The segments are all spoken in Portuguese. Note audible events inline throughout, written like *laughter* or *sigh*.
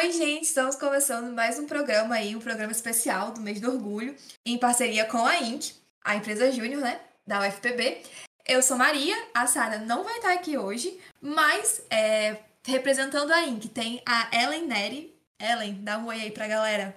Oi, gente, estamos começando mais um programa aí, um programa especial do mês do orgulho, em parceria com a Inc, a empresa júnior, né, da UFPB. Eu sou Maria, a Sara não vai estar aqui hoje, mas é, representando a Inc tem a Ellen Neri. Ellen, dá um oi aí pra galera.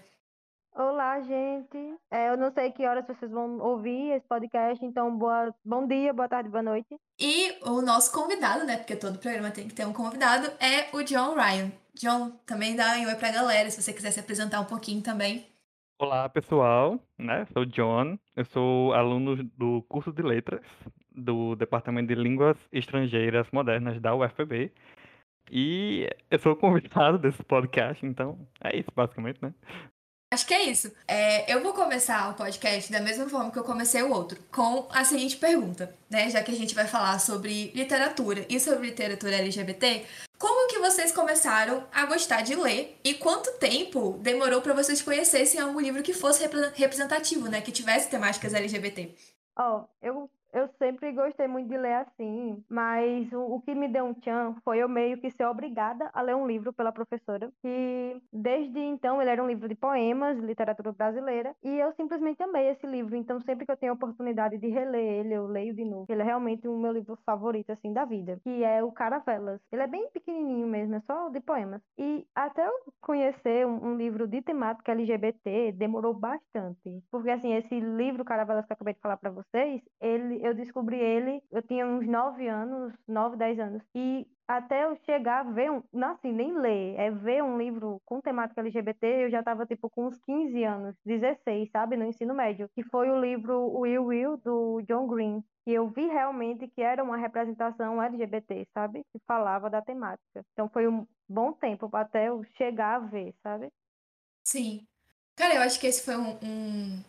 Olá, gente. É, eu não sei que horas vocês vão ouvir esse podcast, então boa, bom dia, boa tarde, boa noite. E o nosso convidado, né? Porque todo programa tem que ter um convidado, é o John Ryan. John, também dá um oi pra galera, se você quiser se apresentar um pouquinho também. Olá, pessoal. Né? Sou o John. Eu sou aluno do curso de letras do Departamento de Línguas Estrangeiras Modernas da UFPB. E eu sou convidado *laughs* desse podcast, então é isso, basicamente, né? Acho que é isso. É, eu vou começar o podcast da mesma forma que eu comecei o outro, com a seguinte pergunta, né? Já que a gente vai falar sobre literatura e sobre literatura LGBT, como que vocês começaram a gostar de ler e quanto tempo demorou para vocês conhecessem algum livro que fosse representativo, né? Que tivesse temáticas LGBT? Ó, oh, eu eu sempre gostei muito de ler assim, mas o, o, que me deu um tchan foi eu meio que ser obrigada a ler um livro pela professora, que desde então ele era um livro de poemas, literatura brasileira, e eu simplesmente amei esse livro, então sempre que eu tenho a oportunidade de reler ele, eu leio de novo. Ele é realmente o meu livro favorito, assim, da vida, que é o Caravelas. Ele é bem pequenininho mesmo, é só de poemas. E até eu conhecer um, um livro de temática LGBT, demorou bastante, porque assim, esse livro Caravelas que eu acabei de falar para vocês, ele eu descobri ele, eu tinha uns 9 anos, 9, 10 anos. E até eu chegar a ver um, não assim, nem ler, é ver um livro com temática LGBT, eu já estava tipo com uns 15 anos, 16, sabe, no ensino médio, que foi o livro Will Will do John Green, que eu vi realmente que era uma representação LGBT, sabe, que falava da temática. Então foi um bom tempo até eu chegar a ver, sabe? Sim. Cara, eu acho que esse foi um, um,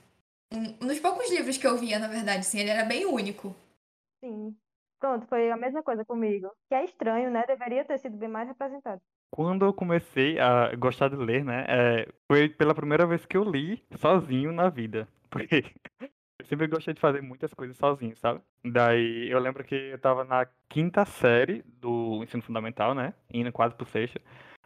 um, dos poucos livros que eu via, na verdade, assim, ele era bem único. Sim. Pronto, foi a mesma coisa comigo. Que é estranho, né? Deveria ter sido bem mais representado. Quando eu comecei a gostar de ler, né? É, foi pela primeira vez que eu li sozinho na vida. *laughs* Porque eu sempre gostei de fazer muitas coisas sozinho, sabe? Daí eu lembro que eu tava na quinta série do ensino fundamental, né? Indo quase pro sexto.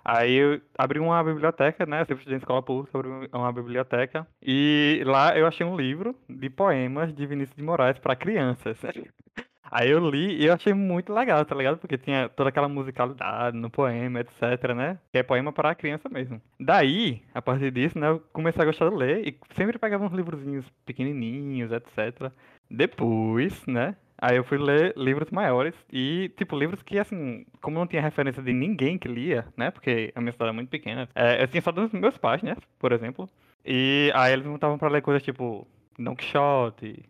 Aí eu abri uma biblioteca, né? Eu sempre estudei em escola pública, abri uma biblioteca. E lá eu achei um livro de poemas de Vinícius de Moraes para crianças. *laughs* Aí eu li e eu achei muito legal, tá ligado? Porque tinha toda aquela musicalidade no poema, etc, né? Que é poema para criança mesmo. Daí, a partir disso, né, eu comecei a gostar de ler e sempre pegava uns livrozinhos pequenininhos, etc. Depois, né, Aí eu fui ler livros maiores e, tipo, livros que, assim, como não tinha referência de ninguém que lia, né? Porque a minha cidade é muito pequena. É, eu tinha só dos meus pais, né? Por exemplo. E aí eles me estavam pra ler coisas tipo Don Quixote,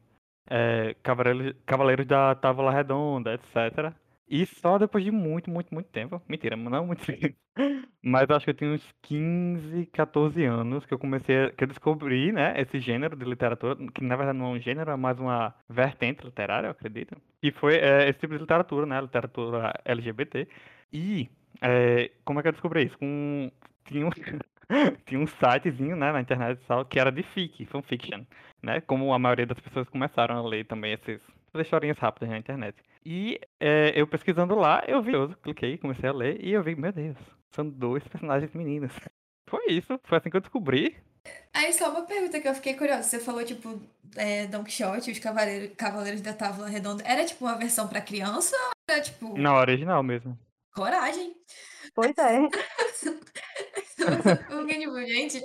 é, Cavaleiros, Cavaleiros da Távola Redonda, etc. E só depois de muito, muito, muito tempo. Mentira, não muito tempo. *laughs* Mas acho que eu tinha uns 15, 14 anos que eu comecei, que eu descobri, né, esse gênero de literatura, que na verdade não é um gênero, é mais uma vertente literária, eu acredito. E foi é, esse tipo de literatura, né, literatura LGBT. E é, como é que eu descobri isso? Com, tinha um, *laughs* tinha um sitezinho, né, na internet que era de fic, fanfiction, né, como a maioria das pessoas começaram a ler também esses, essas historinhas rápidas na internet. E é, eu pesquisando lá, eu vi, eu cliquei, comecei a ler e eu vi, meu Deus, são dois personagens meninos. Foi isso, foi assim que eu descobri. Aí só uma pergunta que eu fiquei curiosa. Você falou, tipo, é, Don Quixote, os Cavaleiros, Cavaleiros da Távola Redonda. Era tipo uma versão pra criança ou era tipo. Não, original mesmo. Coragem. Pois é. *laughs* Porque, tipo, gente.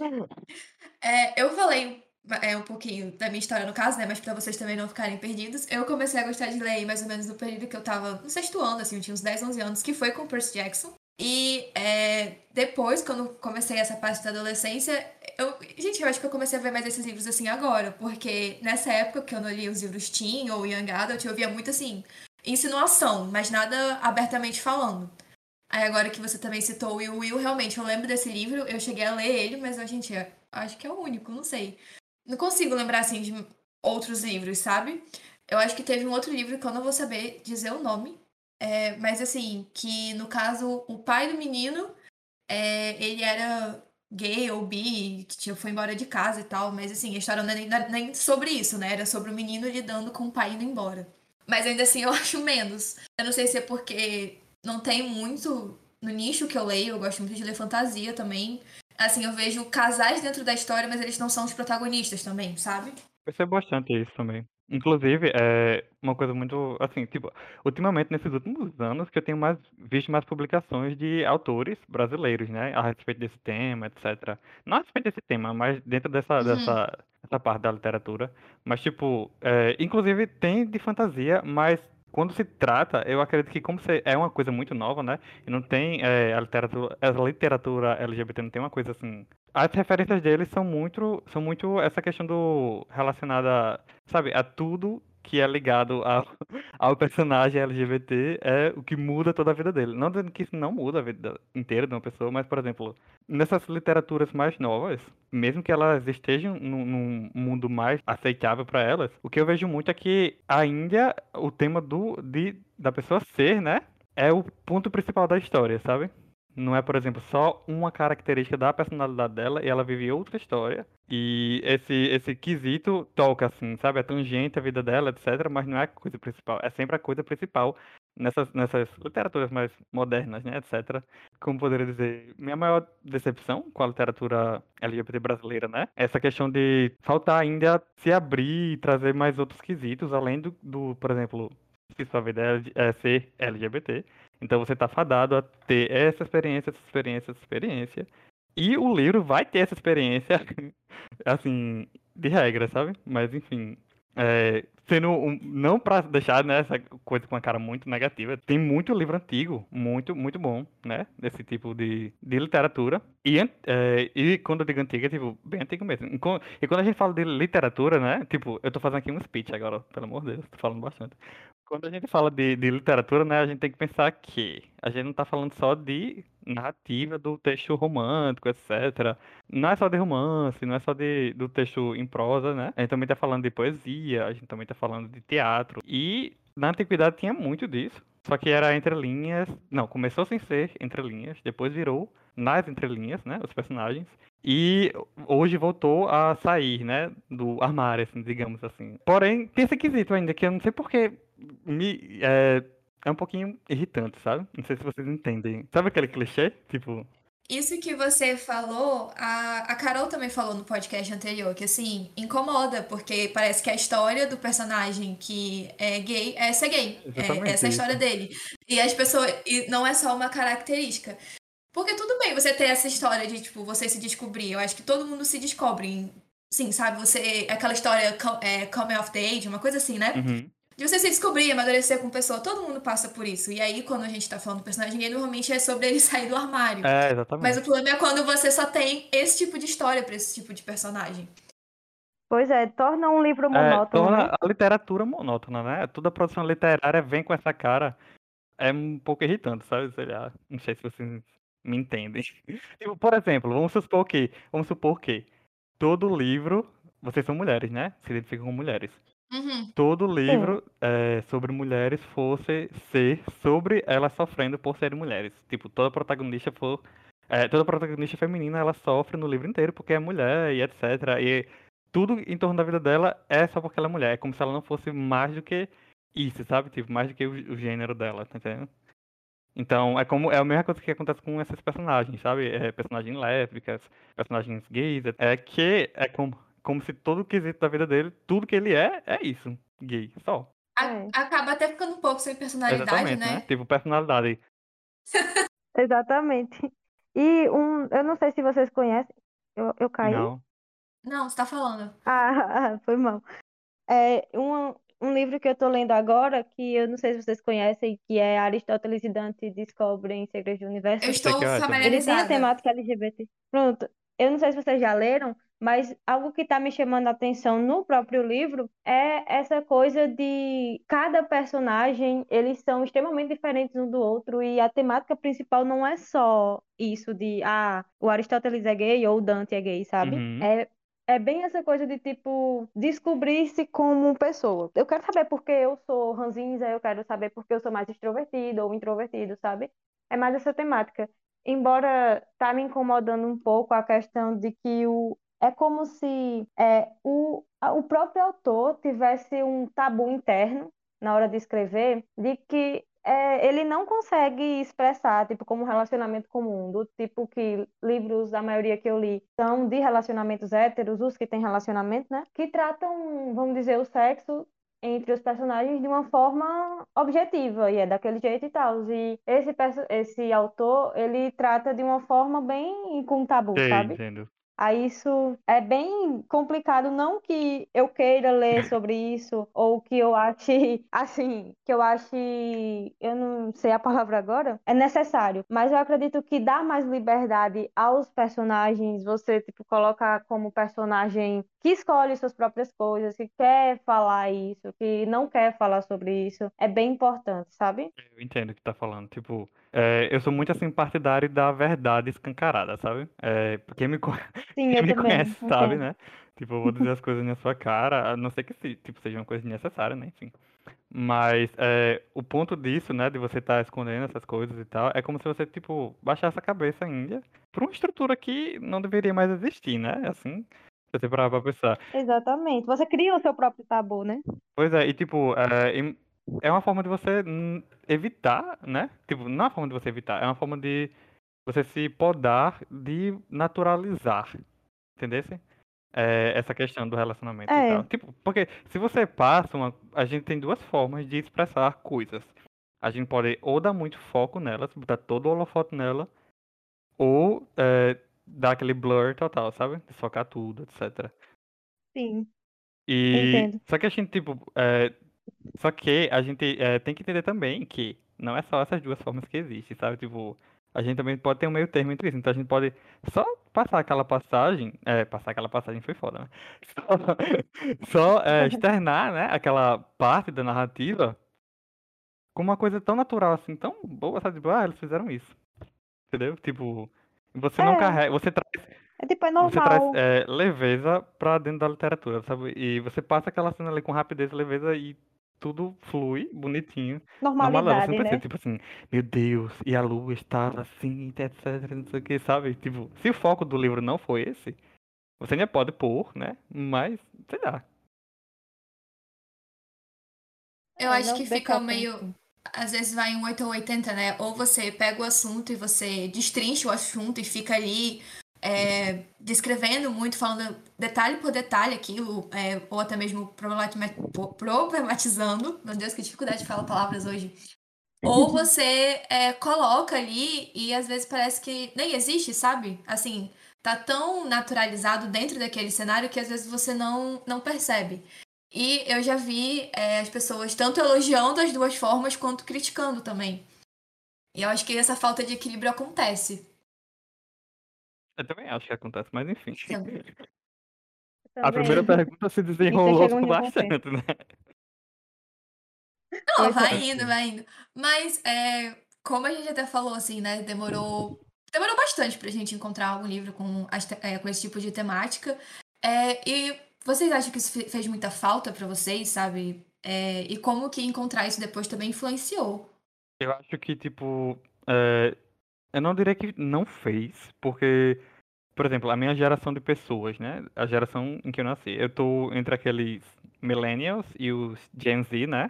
É, eu falei é um pouquinho da minha história no caso, né? Mas para vocês também não ficarem perdidos. Eu comecei a gostar de ler mais ou menos no período que eu tava no sexto ano, assim, eu tinha uns 10, 11 anos, que foi com Percy Jackson. E é, depois, quando comecei essa parte da adolescência, eu, gente, eu acho que eu comecei a ver mais esses livros assim agora, porque nessa época que eu não lia os livros Teen ou Young Adult, eu via muito assim, insinuação, mas nada abertamente falando. Aí agora que você também citou o Will Will, realmente, eu lembro desse livro, eu cheguei a ler ele, mas gente, acho que é o único, não sei. Não consigo lembrar, assim, de outros livros, sabe? Eu acho que teve um outro livro que eu não vou saber dizer o nome. É, mas, assim, que no caso, o pai do menino, é, ele era gay ou bi, que tipo, foi embora de casa e tal. Mas, assim, a história não é nem, nem sobre isso, né? Era sobre o menino lidando com o pai indo embora. Mas ainda assim, *laughs* eu acho menos. Eu não sei se é porque não tem muito no nicho que eu leio, eu gosto muito de ler fantasia também. Assim, eu vejo casais dentro da história, mas eles não são os protagonistas também, sabe? Percebo bastante isso também. Inclusive, é uma coisa muito, assim, tipo, ultimamente, nesses últimos anos, que eu tenho mais visto mais publicações de autores brasileiros, né, a respeito desse tema, etc. Não a respeito desse tema, mas dentro dessa, Uhum. dessa, dessa parte da literatura. Mas, tipo, é, inclusive tem de fantasia, mas quando se trata, eu acredito que como é uma coisa muito nova, né, e não tem é, a literatura, a literatura LGBT não tem uma coisa assim. As referências deles são muito, são muito essa questão do relacionada, sabe, a tudo que é ligado ao, *laughs* ao personagem LGBT é o que muda toda a vida dele. Não dizendo que isso não muda a vida inteira de uma pessoa, mas, por exemplo, nessas literaturas mais novas, mesmo que elas estejam num, num mundo mais aceitável para elas, o que eu vejo muito é que ainda o tema do, de, da pessoa ser, né, é o ponto principal da história, sabe? Não é, por exemplo, só uma característica da personalidade dela e ela vive outra história. E esse, esse quesito toca, assim, sabe? É tangente a vida dela, etc. Mas não é a coisa principal. É sempre a coisa principal nessas, nessas literaturas mais modernas, né? Etc. Como poderia dizer, minha maior decepção com a literatura LGBT brasileira, né? É essa questão de faltar ainda se abrir e trazer mais outros quesitos, além do, do por exemplo, se sua vida é, é ser LGBT. Então você tá fadado a ter essa experiência, essa experiência, essa experiência. E o livro vai ter essa experiência, *laughs* assim, de regra, sabe? Mas enfim. É, sendo um, não pra deixar né, essa coisa com uma cara muito negativa, tem muito livro antigo, muito, muito bom, né? Desse tipo de, de literatura. E, é, e quando eu digo antiga, é tipo, bem antigo mesmo. E quando a gente fala de literatura, né? Tipo, eu tô fazendo aqui um speech agora, pelo amor de Deus, tô falando bastante. Quando a gente fala de, de literatura, né, a gente tem que pensar que a gente não está falando só de narrativa do texto romântico, etc. Não é só de romance, não é só de, do texto em prosa, né? A gente também está falando de poesia, a gente também está falando de teatro. E na antiguidade tinha muito disso. Só que era entre linhas. Não, começou sem ser entre linhas, depois virou nas entrelinhas, né? Os personagens. E hoje voltou a sair, né? Do armário, assim, digamos assim. Porém, tem esse quesito ainda que eu não sei porque me. É, é um pouquinho irritante, sabe? Não sei se vocês entendem. Sabe aquele clichê? Tipo. Isso que você falou, a, a Carol também falou no podcast anterior, que assim, incomoda, porque parece que a história do personagem que é gay é ser gay. É, essa é a história dele. E as pessoas. E não é só uma característica. Porque tudo bem você ter essa história de, tipo, você se descobrir. Eu acho que todo mundo se descobre. Sim, sabe? Você. Aquela história é, coming of the age, uma coisa assim, né? Uhum. De você se descobrir, amadurecer com pessoa, todo mundo passa por isso. E aí, quando a gente tá falando do personagem gay, normalmente é sobre ele *laughs* sair do armário. É, exatamente. Mas o problema é quando você só tem esse tipo de história pra esse tipo de personagem. Pois é, torna um livro monótono. É, torna né? a literatura monótona, né? Toda produção literária vem com essa cara. É um pouco irritante, sabe? Sei lá, não sei se vocês me entendem. *laughs* tipo, por exemplo, vamos supor que. Vamos supor que todo livro. Vocês são mulheres, né? Se identificam como mulheres uhum. todo livro é, sobre mulheres fosse ser sobre elas sofrendo por serem mulheres. Tipo, toda protagonista for. É, toda protagonista feminina ela sofre no livro inteiro porque é mulher e etc. E tudo em torno da vida dela é só porque ela é mulher. É como se ela não fosse mais do que isso, sabe? Tipo, mais do que o, o gênero dela, tá entendendo? Então, é como é a mesma coisa que acontece com esses personagens, sabe? É, personagens lésbicas, personagens gays, é que é como como se todo o quesito da vida dele, tudo que ele é, é isso. Gay, só. A- É. acaba até ficando um pouco sem personalidade, Exatamente, né? né? Tipo, personalidade. *laughs* Exatamente. E um, eu não sei se vocês conhecem, eu, eu caí. Não. Não, você tá falando. *laughs* Ah, foi mal. É um, um livro que eu tô lendo agora, que eu não sei se vocês conhecem, que é Aristóteles e Dante Descobrem Segredos do Universo. Eu estou que é ótimo. Ele tem a familiarizada. temática LGBT. Pronto. Eu não sei se vocês já leram, mas algo que está me chamando a atenção no próprio livro é essa coisa de cada personagem, eles são extremamente diferentes um do outro e a temática principal não é só isso de, ah, o Aristóteles é gay ou o Dante é gay, sabe? Uhum. É, é bem essa coisa de, tipo, descobrir-se como pessoa. Eu quero saber por que eu sou ranzinza, eu quero saber por que eu sou mais extrovertido ou introvertido, sabe? É mais essa temática. Embora tá me incomodando um pouco a questão de que o, é como se é, o, o próprio autor tivesse um tabu interno na hora de escrever, de que é, ele não consegue expressar, tipo, como relacionamento comum, do tipo que livros, a maioria que eu li, são de relacionamentos héteros, os que têm relacionamento, né? Que tratam, vamos dizer, o sexo entre os personagens de uma forma objetiva, e é daquele jeito e tal. E esse, esse autor, ele trata de uma forma bem com tabu, Sei, sabe? entendo. Aí isso é bem complicado, não que eu queira ler sobre isso ou que eu ache *laughs* assim, que eu ache, eu não sei a palavra agora, é necessário, mas eu acredito que dá mais liberdade aos personagens, você tipo coloca como personagem que escolhe suas próprias coisas, que quer falar isso, que não quer falar sobre isso, é bem importante, sabe? Eu entendo o que tá falando. Tipo, é, eu sou muito assim partidário da verdade escancarada, sabe? É, quem me, *laughs* Sim, quem me conhece sabe, né? Tipo, eu vou dizer as coisas na sua cara, a não ser que tipo, seja uma coisa necessária, né? Enfim. Mas é, o ponto disso, né, de você estar escondendo essas coisas e tal, é como se você, tipo, baixasse a cabeça ainda pra uma estrutura que não deveria mais existir, né? Assim, se você parar pra pensar. Exatamente. Você cria o seu próprio tabu, né? Pois é, e tipo, é, é uma forma de você evitar, né? Tipo, não é uma forma de você evitar, é uma forma de você se podar de naturalizar, entendesse? É, essa questão do relacionamento e tal. É, Tipo, porque se você passa uma. A gente tem duas formas de expressar coisas. A gente pode ou dar muito foco nelas, botar todo o holofote nela, ou é, dar aquele blur total, sabe? Desfocar tudo, etc. sim, E. entendo. Só que a gente, tipo, é, Só que a gente é, tem que entender também que não é só essas duas formas que existem, sabe? Tipo, a gente também pode ter um meio termo entre isso. Então a gente pode só passar aquela passagem. É, passar aquela passagem foi foda, né? *laughs* Só, só, é, externar, né? Aquela parte da narrativa com uma coisa tão natural assim, tão boa, sabe? Tipo, ah, eles fizeram isso. Entendeu? Tipo, você não É, carrega. Você é tipo, é você traz normal, é, leveza pra dentro da literatura, sabe? E você passa aquela cena ali com rapidez, leveza e tudo flui bonitinho. Normal, normalidade, precisa, né? tipo assim, meu Deus, e a lua estava assim, etc, não sei o que, sabe? Tipo, se o foco do livro não foi esse, você ainda pode pôr, né? Mas, sei lá. Eu É, acho que fica meio. Às vezes vai em 8 ou 80, né? Ou você pega o assunto e você destrincha o assunto e fica ali é, descrevendo muito, falando detalhe por detalhe aquilo, é, ou até mesmo problematizando. Meu Deus, que dificuldade de falar palavras hoje. Ou *laughs* você é, coloca ali e às vezes parece que nem existe, sabe? Assim, tá tão naturalizado dentro daquele cenário que às vezes você não, não percebe. E eu já vi é, as pessoas tanto elogiando as duas formas quanto criticando também. E eu acho que essa falta de equilíbrio acontece. Eu também acho que acontece, mas enfim. *laughs* A primeira pergunta se *laughs* desenrolou um *laughs* bastante, né? Não, Pois vai é. indo, vai indo. Mas, é, como a gente até falou, assim, né? Demorou. Demorou bastante pra gente encontrar algum livro com, é, com esse tipo de temática. É, e vocês acham que isso fe- fez muita falta pra vocês, sabe? É, e como que encontrar isso depois também influenciou? Eu acho que, tipo, é, eu não diria que não fez, porque, por exemplo, a minha geração de pessoas, né? A geração em que eu nasci, eu tô entre aqueles millennials e os Gen Z, né?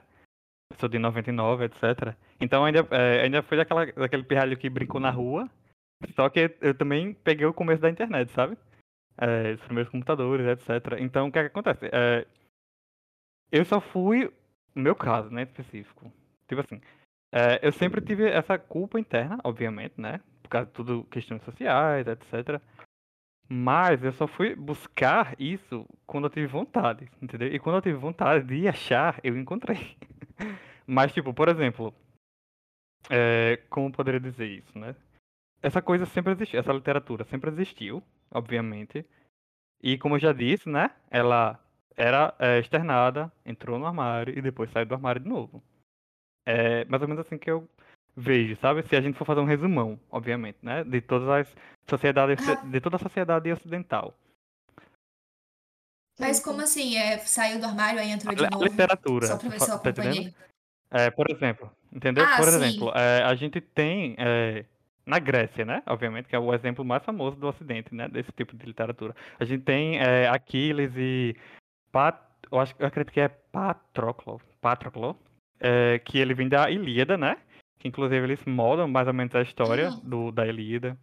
Eu sou de 99, etc. Então ainda, é, ainda foi daquela, daquele pirralho que brincou na rua, só que eu também peguei o começo da internet, sabe? É, os primeiros computadores, etc. Então o que é que acontece? É, eu só fui, meu caso, né, específico, tipo assim, é, eu sempre tive essa culpa interna, obviamente, né? Por causa de tudo, questões sociais, etc. Mas eu só fui buscar isso quando eu tive vontade, entendeu? E quando eu tive vontade de achar, eu encontrei. *laughs* Mas, tipo, por exemplo, é, como poderia dizer isso, né? Essa coisa sempre existiu, essa literatura sempre existiu, obviamente. E como eu já disse, né? Ela era é, externada, entrou no armário e depois saiu do armário de novo. É mais ou menos assim que eu vejo, sabe? Se a gente for fazer um resumão, obviamente, né? De todas as sociedades, Ah, de toda a sociedade ocidental. mas como sim. assim? É, saiu do armário e entrou A, de a novo? Só literatura, pra tô ver se eu tá acompanhei. É, por exemplo, entendeu? Ah, Por exemplo, sim. é, a gente tem é, na Grécia, né? Obviamente, que é o exemplo mais famoso do Ocidente, né? Desse tipo de literatura. A gente tem é, Aquiles e Pat... eu acho, eu acredito que é Patroclo, Patroclo, é, que ele vem da Ilíada, né? Que inclusive eles moldam mais ou menos a história Uhum. do, da Ilíada.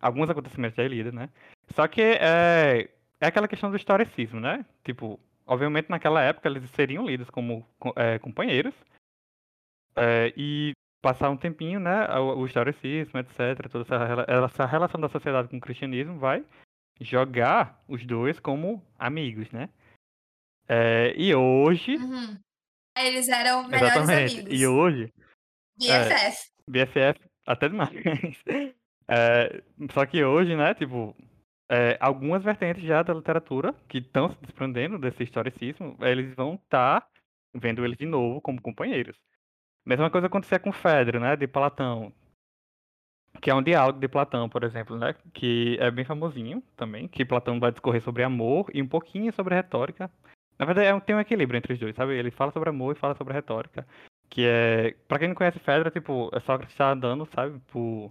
Alguns acontecimentos da Ilíada, né? Só que é, é aquela questão do historicismo, né? Tipo, obviamente naquela época eles seriam lidos como co- é, companheiros. é, e passar um tempinho, né? O, o historicismo, etc. Toda essa, essa relação da sociedade com o cristianismo vai jogar os dois como amigos, né? É, e hoje. Uhum. Eles eram melhores Exatamente. amigos. E hoje, BFF. BFF até demais. *laughs* É, só que hoje, né, tipo, é, algumas vertentes já da literatura que estão se desprendendo desse historicismo, eles vão estar vendo eles de novo como companheiros. Mesma coisa acontecia com Fedro, né, de Platão, que é um diálogo de Platão, por exemplo, né, que é bem famosinho também, que Platão vai discorrer sobre amor e um pouquinho sobre retórica. Na verdade, é um- tem um equilíbrio entre os dois, sabe? Ele fala sobre amor e fala sobre retórica. Que é. Pra quem não conhece Fedra, tipo, é Sócrates tá andando, sabe, por,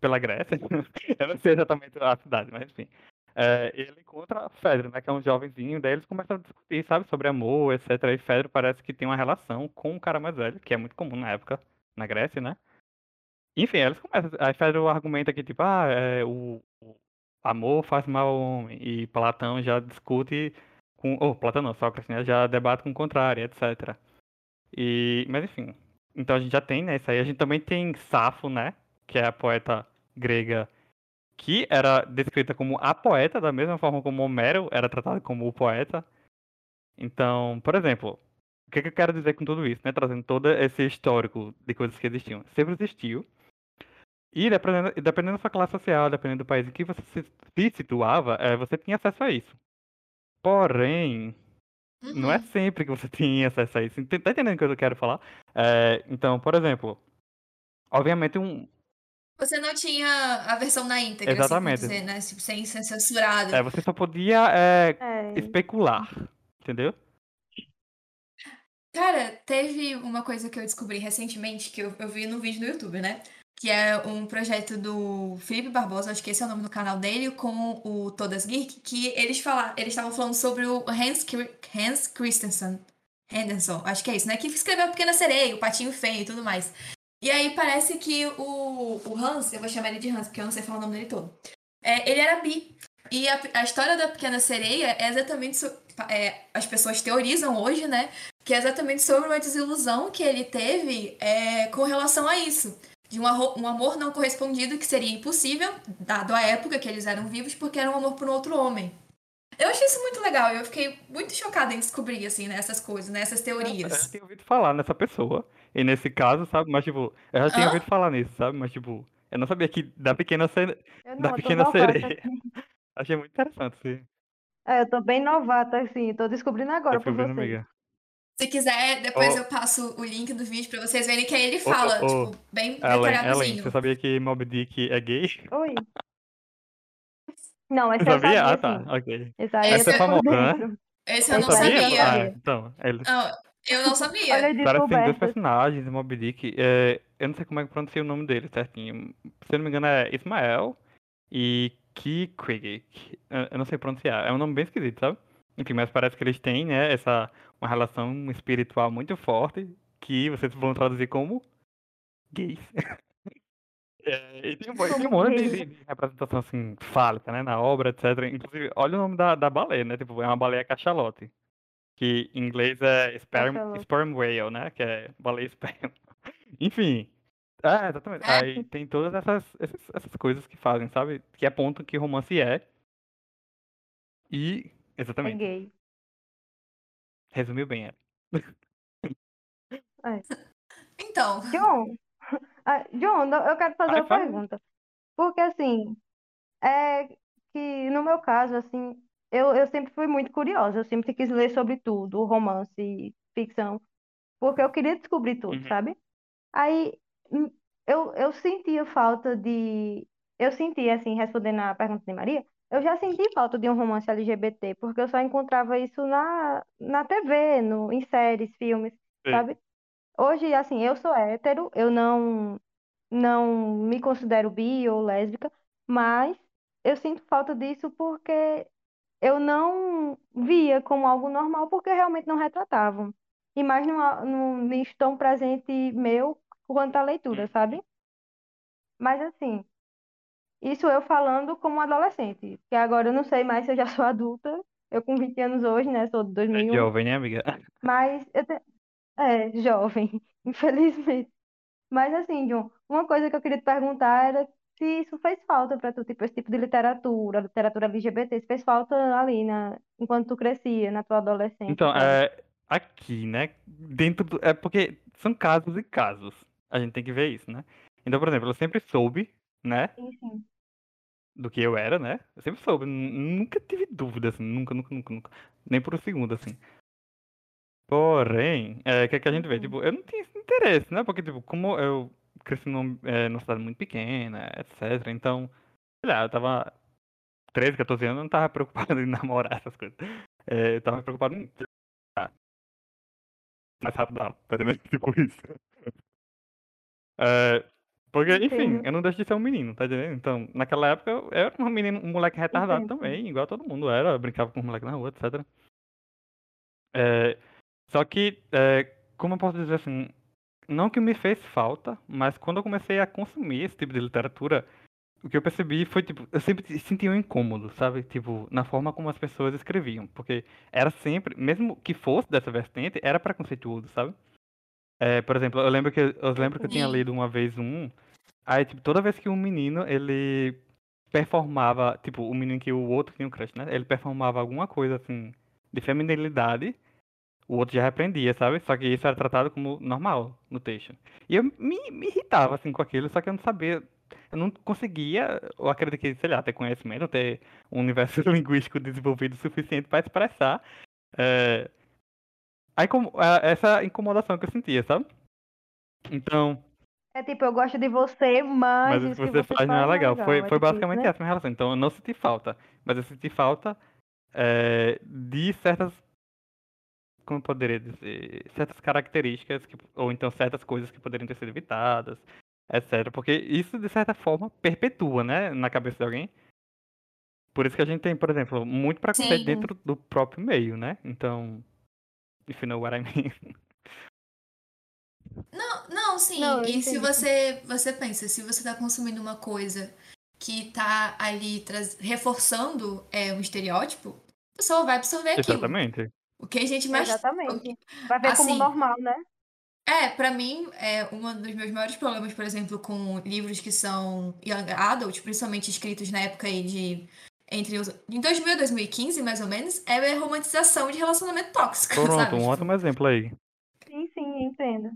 pela Grécia. *laughs* Eu não sei exatamente a cidade, mas enfim. É, ele encontra Fedra, né? Que é um jovenzinho, daí eles começam a discutir, sabe, sobre amor, etc. E Fedra parece que tem uma relação com um cara mais velho, que é muito comum na época, na Grécia, né? Enfim, eles começam. Aí Fedro argumenta que, tipo, ah, é, o, o amor faz mal ao homem. E Platão já discute com. Oh, Platão não, Sócrates, né? Já debate com o contrário, etc. E, mas enfim. Então a gente já tem, né? Isso aí. A gente também tem Safo, né? Que é a poeta grega que era descrita como a poeta, da mesma forma como Homero era tratado como o poeta. Então, por exemplo, o que, que eu quero dizer com tudo isso, né? Trazendo todo esse histórico de coisas que existiam. Sempre existiu. E dependendo, dependendo da sua classe social, dependendo do país em que você se, se situava, eh, você tinha acesso a isso. Porém, não é Uhum. sempre que você *laughs* tem acesso a isso. Tá entendendo o que eu quero falar? É, então, por exemplo, obviamente um. Você não tinha a versão na íntegra, Exatamente. assim dizer, né? Tipo, sem ser censurado. é, você só podia é, É, especular, entendeu? Cara, teve uma coisa que eu descobri recentemente, que eu, eu vi no vídeo do YouTube, né? Que é um projeto do Felipe Barbosa, acho que esse é o nome do canal dele, com o Todas Geek, que eles falaram, eles estavam falando sobre o Hans, Hans Christensen. Henderson, acho que é isso, né? Que escreveu a Pequena Sereia, o Patinho Feio e tudo mais. E aí parece que o, o Hans, eu vou chamar ele de Hans, porque eu não sei falar o nome dele todo. É, ele era bi. E a, a história da Pequena Sereia é exatamente. so- é, as pessoas teorizam hoje, né? Que é exatamente sobre uma desilusão que ele teve é, com relação a isso. De um, um amor não correspondido que seria impossível, dado a época que eles eram vivos, porque era um amor por um outro homem. Eu achei isso muito legal e eu fiquei muito chocada em descobrir, assim, né, essas coisas, né, essas Eu teorias. já tinha ouvido falar nessa pessoa. E nesse caso, sabe? Mas, tipo, eu já tinha Hã? ouvido falar nisso, sabe? Mas, tipo, eu não sabia que da pequena, eu da não, eu tô pequena sereia. *laughs* Achei muito interessante sim. É, eu tô bem novata, assim, tô descobrindo agora por Descobrindo, vocês. amiga. Se quiser, depois Ô. eu passo o link do vídeo pra vocês verem que aí ele fala, ô, tipo, bem Ellen, Ellen, detalhadozinho. você sabia que Mob Dick é gay? Oi. Não, esse Você eu sabia? sabia, Ah, tá. sim. Ok. Essa eu é famosa, né? Esse eu Esse não aí eu sabia. Ah, sabia. então. Ele... Não, eu não sabia. Olha Parece as que tem dois personagens em Mob Dick. é, eu não sei como é que pronuncia o nome dele certinho. Se eu não me engano é Ismael e. Eu eu não sei pronunciar. É um nome bem esquisito, sabe? Enfim, mas parece que eles têm, né, essa uma relação espiritual muito forte que vocês vão traduzir como gays. É, e tem um, tem um monte de, de- de representação assim, fálica, né, na obra, etc. Inclusive, olha o nome da, da baleia, né? Tipo, é uma baleia cachalote. Que em inglês é sperm, sperm whale, né? Que é baleia sperm. *laughs* Enfim. É, exatamente. É. Aí tem todas essas, essas, essas coisas que fazem, sabe? Que apontam que romance é. E. É Exatamente. gay. Resumiu bem, é. Então, John, *laughs* ah, John, eu quero fazer Vai, uma fala. pergunta. Porque, assim, é que no meu caso, assim, eu, eu sempre fui muito curiosa. Eu sempre quis ler sobre tudo, romance, ficção, porque eu queria descobrir tudo, Uhum. sabe? Aí hum, eu, eu sentia falta de. Eu senti, assim, respondendo a pergunta de Maria, eu já senti falta de um romance LGBT, porque eu só encontrava isso na, na TV, no, em séries, filmes, Sei. sabe? Hoje, assim, eu sou hétero, eu não, não me considero bi ou lésbica, mas eu sinto falta disso porque eu não via como algo normal, porque realmente não retratavam. e mais numa, num nicho tão presente meu quanto a leitura, sabe? Mas assim, isso eu falando como adolescente, que agora eu não sei mais se eu já *laughs* sou adulta, eu com 20 anos hoje, né, sou de É 2001, jovem, né, amiga? *laughs* mas eu te- é jovem, *laughs* infelizmente. Mas assim, John, uma coisa que eu queria te perguntar era se isso fez falta para tu, tipo, esse tipo de literatura, literatura LGBT, se fez falta ali na, enquanto tu crescia, na tua adolescência Então, é, aqui, né? Dentro do. É porque são casos e casos. A gente tem que ver isso, né? Então, por exemplo, eu sempre soube, né? Sim. Do que eu era, né? Eu sempre soube. nu- Nunca tive dúvida, assim. Nunca, nunca, nunca, nunca. Nem por um segundo, assim. Porém, é, o que, é que a gente vê? Uhum. Tipo, eu não tinha esse interesse, né? Porque, tipo, como eu cresci num, é, numa cidade muito pequena, etc. Então, sei lá, eu tava 13, 14 anos, eu não tava *laughs* preocupado em namorar essas coisas. É, eu tava preocupado em. Ah, mais rápido, não. Tá entendendo? *laughs* Tipo isso. É, porque, enfim, Entendo. eu não deixo de ser um menino, tá entendendo? Então, naquela época, eu era um menino, um moleque retardado Entendo, também, igual todo mundo era. Eu brincava com os moleques na rua, etc. É, só que, é, como eu posso dizer assim, não que me fez falta, mas quando eu comecei a consumir esse tipo de literatura, o que eu percebi foi, tipo, eu sempre sentia um incômodo, sabe? Tipo, na forma como as pessoas escreviam. Porque era sempre, mesmo que fosse dessa vertente, era preconceituoso, sabe? É, por exemplo, eu lembro que eu lembro que eu tinha lido uma vez um, aí, tipo, toda vez que um menino, ele performava, tipo, o menino que o outro tinha um crush, né? Ele performava alguma coisa, assim, de feminilidade, o outro já repreendia, sabe? Só que isso era tratado como normal no texto. E eu me, me irritava, assim, com aquilo, só que eu não sabia, eu não conseguia, eu acredito que, sei lá, ter conhecimento, ter um universo *laughs* linguístico desenvolvido o suficiente para expressar é, incom- a- essa incomodação que eu sentia, sabe? Então, É tipo, eu gosto de você, mas mas o isso que você você faz não é faz não é legal. Foi, legal. É foi tipo isso, basicamente né? essa minha relação. Então, eu não senti falta, mas eu senti falta é, de certas como eu poderia dizer, certas características, que, ou então certas coisas que poderiam ter sido evitadas, etc. Porque isso, de certa forma, perpetua, né, na cabeça de alguém. Por isso que a gente tem, por exemplo, muito preconceito Sim. dentro do próprio meio, né? Então, if you know what I mean. *laughs* Não, não, sim. Não, e se você, você pensa, se você tá consumindo uma coisa que tá ali reforçando é, um estereótipo, a pessoa vai absorver aquilo. Exatamente. O que a gente mais. Exatamente. Vai ver como Assim, normal, né? É, pra mim, é um dos meus maiores problemas, por exemplo, com livros que são young adult, principalmente escritos na época aí de entre os, em 2000 e 2015, mais ou menos, é a romantização de relacionamento tóxico, Pronto, sabe? um ótimo exemplo aí. Sim, sim, entendo.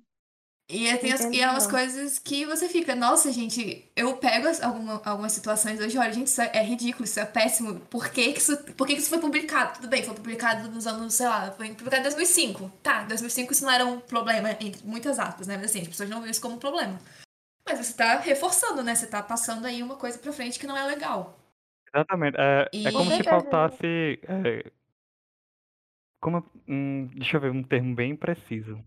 E é, tem as- e é umas coisas que você fica, nossa, gente, eu pego as- alguma- algumas situações hoje, olha, gente, isso é ridículo, isso é péssimo. Por que, que isso, por que, que isso foi publicado? Tudo bem, foi publicado nos anos, sei lá, foi publicado em 2005. Tá, em 2005 isso não era um problema, entre muitas aspas, né? Mas assim, as pessoas não viam isso como um problema. Mas você tá reforçando, né? Você tá passando aí uma coisa pra frente que não é legal. Exatamente. É, é E- como se faltasse. é, como, hum, deixa eu ver um termo bem preciso.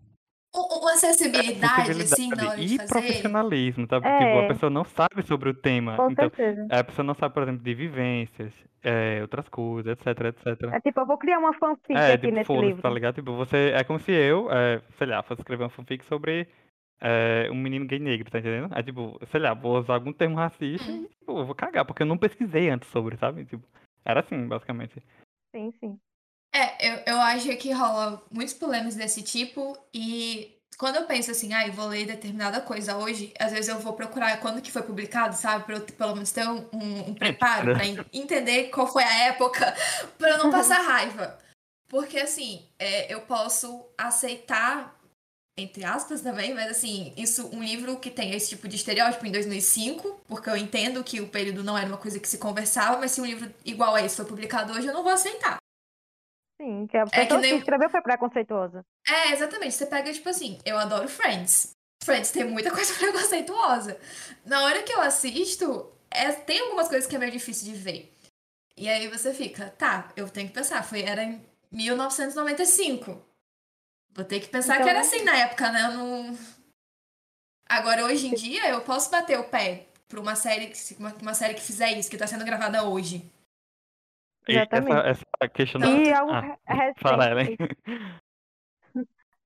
O, o acessibilidade, assim, na hora de e fazer. profissionalismo, sabe? Tipo, a É. pessoa não sabe sobre o tema. Com então, certeza. a pessoa não sabe, por exemplo, de vivências, é, outras coisas, etc, etc. É tipo, eu vou criar uma fanfic É, aqui tipo, nesse foda-se, livro. tá ligado? Tipo, você. É como se eu, é, sei lá, fosse escrever uma fanfic sobre é, um menino gay negro, tá entendendo? Aí, tipo, sei lá, vou usar algum termo racista e, tipo, eu vou cagar, porque eu não pesquisei antes sobre, sabe? Tipo, era assim, basicamente. Sim, sim. É, eu, eu acho que rola muitos problemas desse tipo e quando eu penso assim, ah, eu vou ler determinada coisa hoje, às vezes eu vou procurar quando que foi publicado, sabe? Pra eu pelo menos ter um, um- um preparo pra en- *laughs* entender qual foi a época, *laughs* pra eu não passar raiva. Porque assim, é, eu posso aceitar, entre aspas também, mas assim, isso, um livro que tem esse tipo de estereótipo em 2005, porque eu entendo que o período não era uma coisa que se conversava, mas se um livro igual a esse foi publicado hoje, eu não vou aceitar. Sim, que a É que pessoa que nem- escreveu foi preconceituosa. É, exatamente. Você pega, tipo assim, eu adoro Friends. Friends tem muita *laughs* coisa preconceituosa. Na hora que eu assisto, é- tem algumas coisas que é meio difícil de ver. E aí você fica, tá, eu tenho que pensar, foi, era em 1995. Vou ter que pensar Então- que era assim na época, né? Eu não... Agora, hoje em dia, eu posso bater o pé pra uma série, que- uma, uma série que fizer isso, que tá sendo gravada hoje. E essa, Exatamente. essa questão Não, E da. algo Ah, re- recente. fala ela, hein?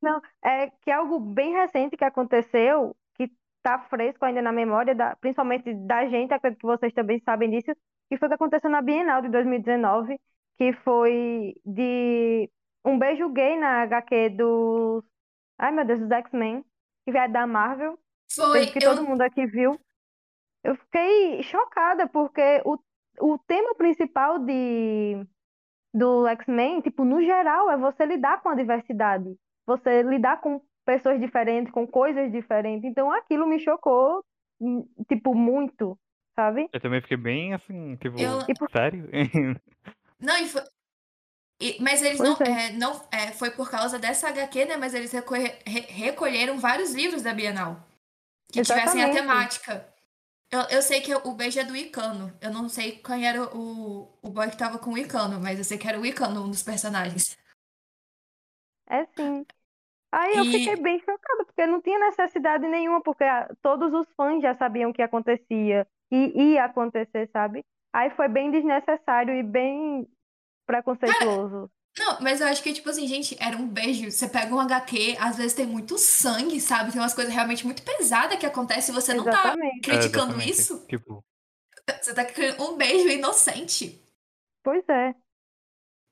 Não, é que é algo bem recente que aconteceu, que tá fresco ainda na memória, da, principalmente da gente, acredito que vocês também sabem disso, que foi o que aconteceu na Bienal de 2019, que foi de um beijo gay na HQ dos, ai meu Deus, dos X-Men, que veio da Marvel, Foi, que eu, todo mundo aqui viu. Eu fiquei chocada, porque o, o tema principal de do X-Men, tipo, no geral, é você lidar com a diversidade. Você lidar com pessoas diferentes, com coisas diferentes. Então aquilo me chocou, hum, tipo, muito, sabe? Eu também fiquei bem assim, tipo, eu, sério? *laughs* não, e foi- e- mas eles Pois não, é, é, não, é, foi por causa dessa HQ, né? Mas eles re- recolheram vários livros da Bienal que tivessem a exatamente. temática. Eu, eu sei que o beijo é do Icano. Eu não sei quem era o, o boy que tava com o Icano, mas eu sei que era o Icano, um dos personagens. É sim. Aí eu fiquei E, bem chocada, porque não tinha necessidade nenhuma, porque todos os fãs já sabiam o que acontecia e ia acontecer, sabe? Aí foi bem desnecessário e bem preconceituoso. não, mas eu acho que, tipo assim, gente, era um beijo. Você pega um HQ, às vezes tem muito sangue, sabe? Tem umas coisas realmente muito pesadas que acontecem e você não tá Exatamente. É, criticando exatamente. isso. Tipo, Você tá criando um beijo inocente. Pois é.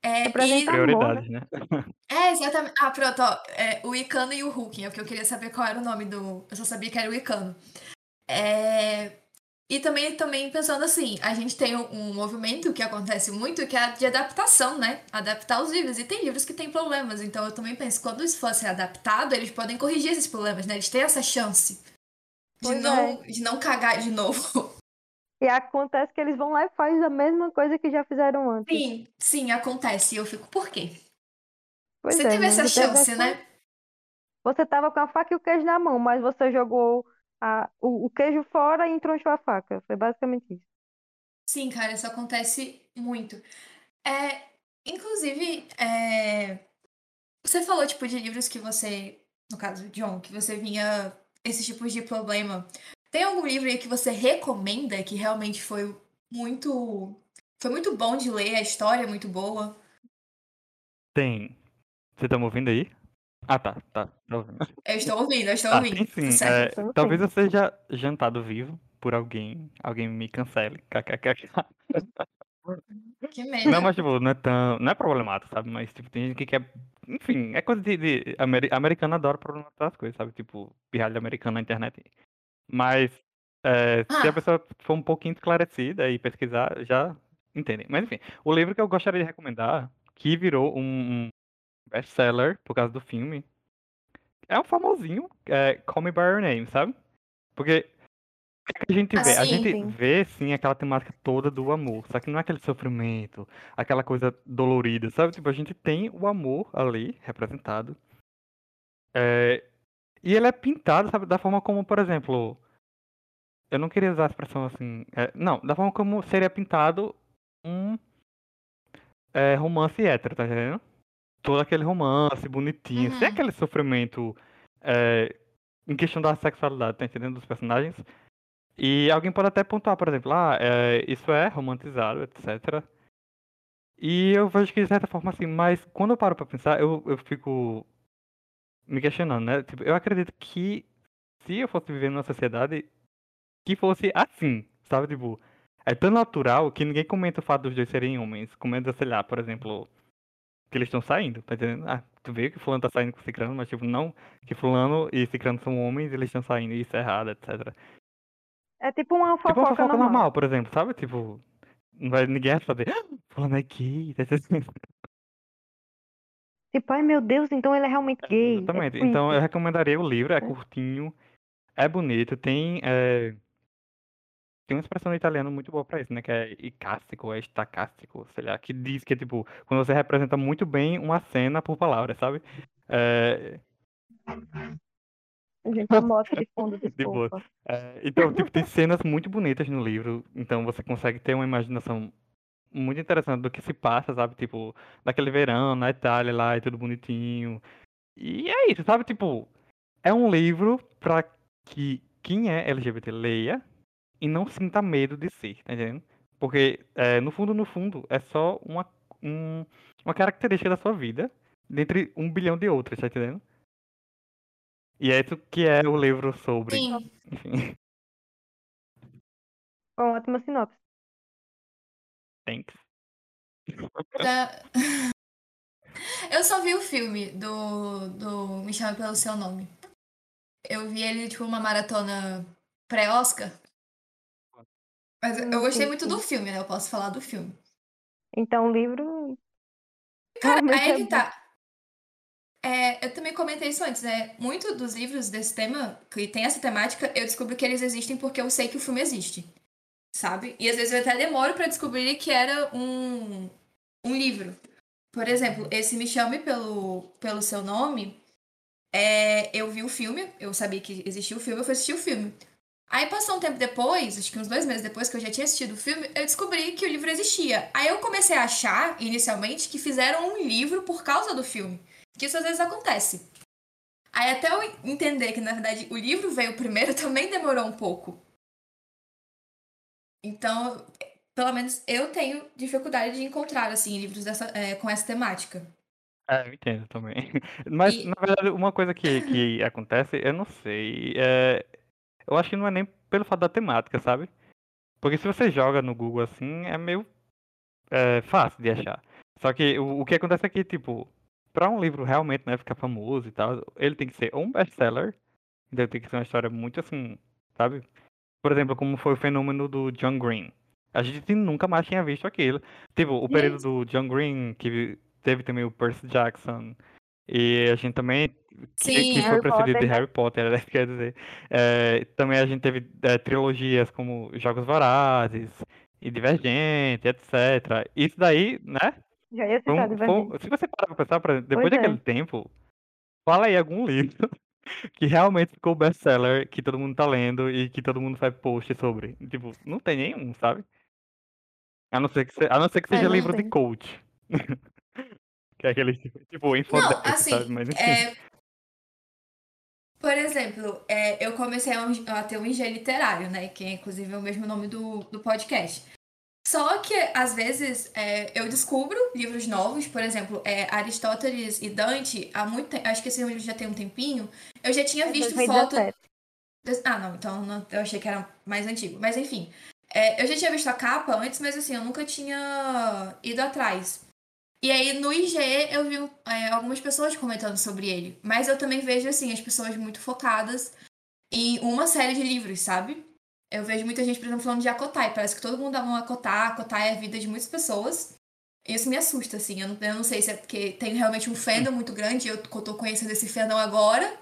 É, e amor, né? né? *laughs* É, exatamente. Ah, pronto, ó. É, o Icano e o Hulk, é porque eu queria saber qual era o nome do. Eu só sabia que era o Icano. É, E também, também pensando assim, a gente tem um, movimento que acontece muito, que é de adaptação, né? Adaptar os livros. E tem livros que têm problemas. Então eu também penso, quando isso fosse adaptado, eles podem corrigir esses problemas, né? Eles têm essa chance de Pois não, de não cagar de novo. *laughs* E acontece que eles vão lá e fazem a mesma coisa que já fizeram antes. Sim, sim, acontece. E eu fico, por quê? Pois Você é, teve né? essa Você teve chance, essa- né? Você tava com a faca e o queijo na mão, mas você jogou a- o, o queijo fora e entronchou a faca. Foi basicamente isso. Sim, cara, isso acontece muito. É, inclusive, é, você falou, tipo, de livros que você, no caso, John, que você vinha esses tipos de problema. Tem algum livro aí que você recomenda que realmente foi muito, foi muito bom de ler, a história é muito boa? Tem. Você tá me ouvindo aí? Ah, tá, tá. tá ouvindo. Eu estou ouvindo, eu estou Ah, ouvindo. Tudo sim. certo. É, talvez sim. eu seja jantado vivo por alguém. Alguém me cancele. Que *laughs* merda. Não, mas tipo, não é tão. Não é problemático, sabe? Mas tipo, tem gente que quer. Enfim, é coisa de. de... ameri- Americano adora problematizar as coisas, sabe? Tipo, pirralho americano na internet. Mas é, se Ah. a pessoa for um pouquinho esclarecida e pesquisar, já entendem. Mas enfim, o livro que eu gostaria de recomendar, que virou um, um best-seller por causa do filme, é um famosinho, é Call Me By Your Name, sabe? Porque o que a gente Ah, vê? A sim, gente sim. vê, sim, aquela temática toda do amor. Só que não é aquele sofrimento, aquela coisa dolorida, sabe? Tipo, a gente tem o amor ali representado. É, E ele é pintado, sabe? Da forma como, por exemplo. Eu não queria usar a expressão assim. é, não, da forma como seria pintado um é, romance hétero, tá entendendo? Todo aquele romance bonitinho, sem Uhum. aquele sofrimento é, em questão da sexualidade, tá entendendo? Dos personagens. E alguém pode até pontuar, por exemplo, ah, é, isso é romantizado, etc. E eu vejo que de certa forma assim, mas quando eu paro pra pensar, eu, eu fico me questionando, né? Tipo, eu acredito que se eu fosse viver numa sociedade que fosse assim, sabe? Tipo, é tão natural que ninguém comenta o fato dos dois serem homens. Comenta, sei lá, por exemplo, que eles estão saindo, tá entendendo? Ah, tu vê que fulano tá saindo com ciclano, mas tipo, não que fulano e ciclano são homens e eles estão saindo e isso é errado, etc. É tipo uma Tipo uma fofoca fofoca normal. normal, por exemplo, sabe? Tipo, não vai ninguém vai saber, ah, fulano é gay, tá entendendo? *laughs* Tipo, ai meu Deus, então ele é realmente gay. É Exatamente. tipo Então eu recomendaria o livro, é curtinho, é bonito, tem. é, Tem uma expressão no italiano muito boa pra isso, né? Que é icástico, é estacástico, sei lá, que diz que é tipo, quando você representa muito bem uma cena por palavra, sabe? É, Gente, a moto de fundo, *laughs* De boa. desculpa. é, então, tipo, tem cenas muito bonitas no livro, então você consegue ter uma imaginação muito interessante do que se passa, sabe? Tipo, daquele verão na Itália lá e tudo bonitinho. E é isso, sabe? Tipo, é um livro pra que quem é LGBT leia e não sinta medo de ser, tá entendendo? Porque, é, no fundo, no fundo, é só uma, um- uma característica da sua vida, dentre um bilhão de outras, tá entendendo? E é isso que é o livro sobre. Sim. Enfim, *laughs* ótima sinopse. thanks. Da- *laughs* Eu só vi o filme do, do Me Chame Pelo Seu Nome. Eu vi ele, tipo, uma maratona pré-Oscar. Mas eu Hum, gostei muito do filme, né? Eu posso falar do filme. Então, o livro. Cara, realmente aí é que tá. É, eu também comentei isso antes, né? Muito dos livros desse tema, que tem essa temática, eu descubro que eles existem porque eu sei que o filme existe. Sabe? E às vezes eu até demoro pra descobrir que era um, um livro. Por exemplo, esse Me Chame Pelo, pelo Seu Nome, é, eu vi o filme, eu sabia que existia o filme, eu fui assistir o filme. Aí passou um tempo depois, acho que uns dois meses depois que eu já tinha assistido o filme, eu descobri que o livro existia. Aí eu comecei a achar, inicialmente, que fizeram um livro por causa do filme. Que isso às vezes acontece. Aí até eu entender que, na verdade, o livro veio primeiro *laughs* também demorou um pouco. Então, pelo menos eu tenho dificuldade de encontrar, assim, livros dessa, é, com essa temática. É, eu entendo também. *laughs* Mas, E- na verdade, uma coisa que, que *laughs* acontece, eu não sei. é, eu acho que não é nem pelo fato da temática, sabe? Porque se você joga no Google assim, é meio é, fácil de achar. Só que o, o que acontece é que, tipo, pra um livro realmente né, ficar famoso e tal, ele tem que ser um best-seller, então tem que ser uma história muito assim, sabe? Por exemplo, como foi o fenômeno do John Green. A gente nunca mais tinha visto aquilo. Tipo, o período do John Green, que teve também o Percy Jackson, e a gente também, que, Sim, que foi precedido de? Harry Potter, né, *laughs* quer dizer. É, também a gente teve é, trilogias como Jogos Vorazes e Divergente, etc. Isso daí, né? Já ia citar, um- de foi- se você parar pra pensar, por exemplo, depois Pois é. daquele tempo, fala aí algum livro *laughs* que realmente ficou best-seller, que todo mundo tá lendo e que todo mundo faz post sobre. Tipo, não tem nenhum, sabe? A não ser que, se- a não ser que É, seja livro de tem. coach. *laughs* que é aquele, tipo, Não, infodemic, assim, sabe? Mas enfim. é, por exemplo, é, eu comecei a, a ter um IG literário, né? Que é inclusive o mesmo nome do, do podcast. Só que, às vezes, é, eu descubro livros novos, por exemplo, é, Aristóteles e Dante, há muito tempo, acho que esse livro já tem um tempinho, eu já tinha É visto foto. 2017. Ah, não, então não- eu achei que era mais antigo. Mas enfim, é, eu já tinha visto a capa antes, mas assim, eu nunca tinha ido atrás. E aí no IG eu vi é, algumas pessoas comentando sobre ele. Mas eu também vejo, assim, as pessoas muito focadas em uma série de livros, sabe? Eu vejo muita gente, por exemplo, falando de Akotai. Parece que todo mundo ama Akotai. Akotai é a vida de muitas pessoas. Isso me assusta, assim. Eu não, eu não sei se é porque tem realmente um fandom muito grande e eu tô conhecendo esse fandom agora.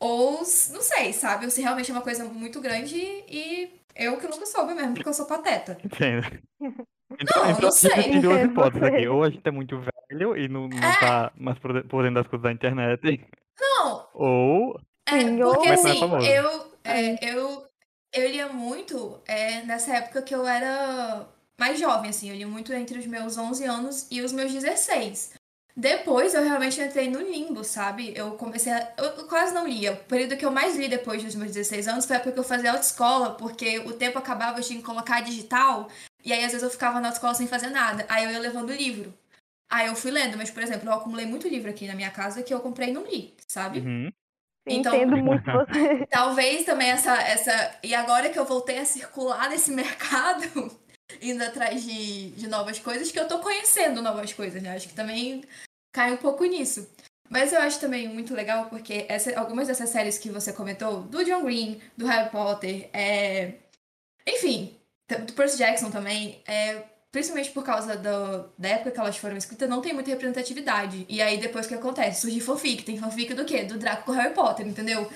Ou, não sei, sabe? Ou se realmente é uma coisa muito grande e eu que nunca soube mesmo, porque eu sou pateta. Entendo. *laughs* Então, Não, então não a gente sei. tem duas Entendo hipóteses aqui. Ou a gente é muito velho e não, não É. tá mais por por dentro das coisas da internet. Não, Ou. É, porque é assim, eu, é, eu, eu lia muito é, nessa época que eu era mais jovem, assim, eu li muito entre os meus 11 anos e os meus 16. Depois eu realmente entrei no limbo, sabe? Eu comecei a. Eu eu quase não lia. O período que eu mais li depois dos meus 16 anos foi a época que eu fazia autoescola, porque o tempo acabava, eu tinha que colocar digital, e aí às vezes eu ficava na autoescola sem fazer nada. Aí eu ia levando o livro. Aí eu fui lendo, mas, por exemplo, eu acumulei muito livro aqui na minha casa que eu comprei e não li, sabe? Uhum. Então- Entendo muito *laughs* você. Talvez também essa, essa. E agora que eu voltei a circular nesse *laughs* mercado, indo atrás de, de novas coisas, que eu tô conhecendo novas coisas, né? Acho que também cai um pouco nisso. Mas eu acho também muito legal porque essa, algumas dessas séries que você comentou, do John Green, do Harry Potter, é... enfim, do Percy Jackson também, é... principalmente por causa do, da época que elas foram escritas, não tem muita representatividade. E aí depois o que acontece? Surge fanfic. Tem fanfic do quê? Do Draco com Harry Potter, entendeu?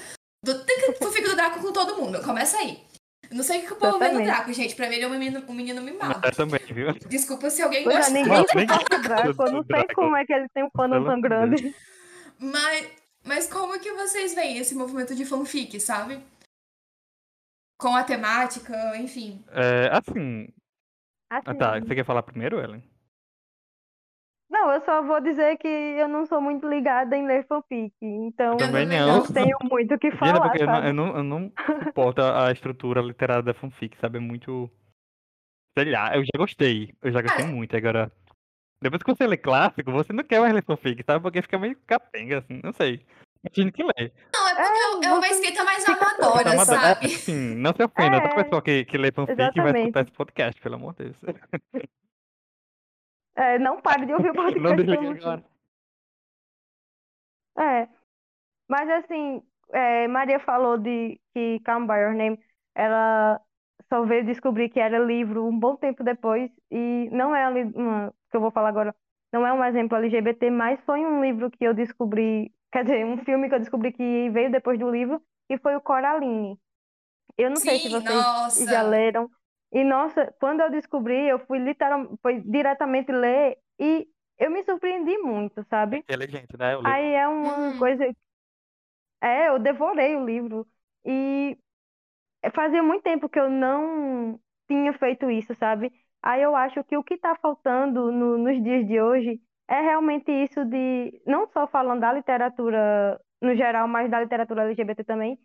Do, tem fanfic do Draco com todo mundo. Começa aí. Eu não sei o que o povo vê no Exatamente. Draco, gente. Pra mim ele é um menino, um menino mimado. Mas também, viu? Desculpa se alguém é, gosta. ninguém o gosta Draco. Eu do não sei como é que ele tem um Pelo tão grande. Mas, mas como que vocês veem esse movimento de fanfic, sabe? Com a temática, enfim. É, assim. Assim, Ah, tá. Você quer falar primeiro, Ellen? Não, eu só vou dizer que eu não sou muito ligada em ler fanfic. Então, Também não. não tenho muito o que *laughs* é falar, porque eu não, sabe? eu, não, eu não suporto a estrutura literária da fanfic, sabe? É muito. Sei lá, eu já gostei. Eu já gostei Cara. muito. Agora, depois que você lê clássico, você não quer mais ler fanfic, sabe? Porque fica meio capenga, assim. Não sei. Gente que lê. Não, é porque é, é uma escrita mais fica amadora, Amador- é, sabe? assim, não se ofenda. Toda É, pessoa que, que lê fanfic vai escutar esse podcast, pelo amor de Deus. *laughs* É, não pare de ouvir o *laughs* podcast. Não desligue agora. É, mas assim, é, Maria falou de que Calm by Your Name, ela só veio descobrir que era livro um bom tempo depois, e não é uma, que eu vou falar agora, não é um exemplo LGBT, mas foi um livro que eu descobri, quer dizer, um filme que eu descobri que veio depois do livro, e foi o Coraline. Eu não sei se Sim, vocês já nossa. leram. E nossa, quando eu descobri, eu fui literal, foi diretamente ler e eu me surpreendi muito, sabe? Inteligente, né? Aí é uma Uhum. coisa. É, eu devorei o livro. E fazia muito tempo que eu não tinha feito isso, sabe? Aí eu acho que o que está faltando no- nos dias de hoje é realmente isso de, não só falando da literatura no geral, mas da literatura LGBT também,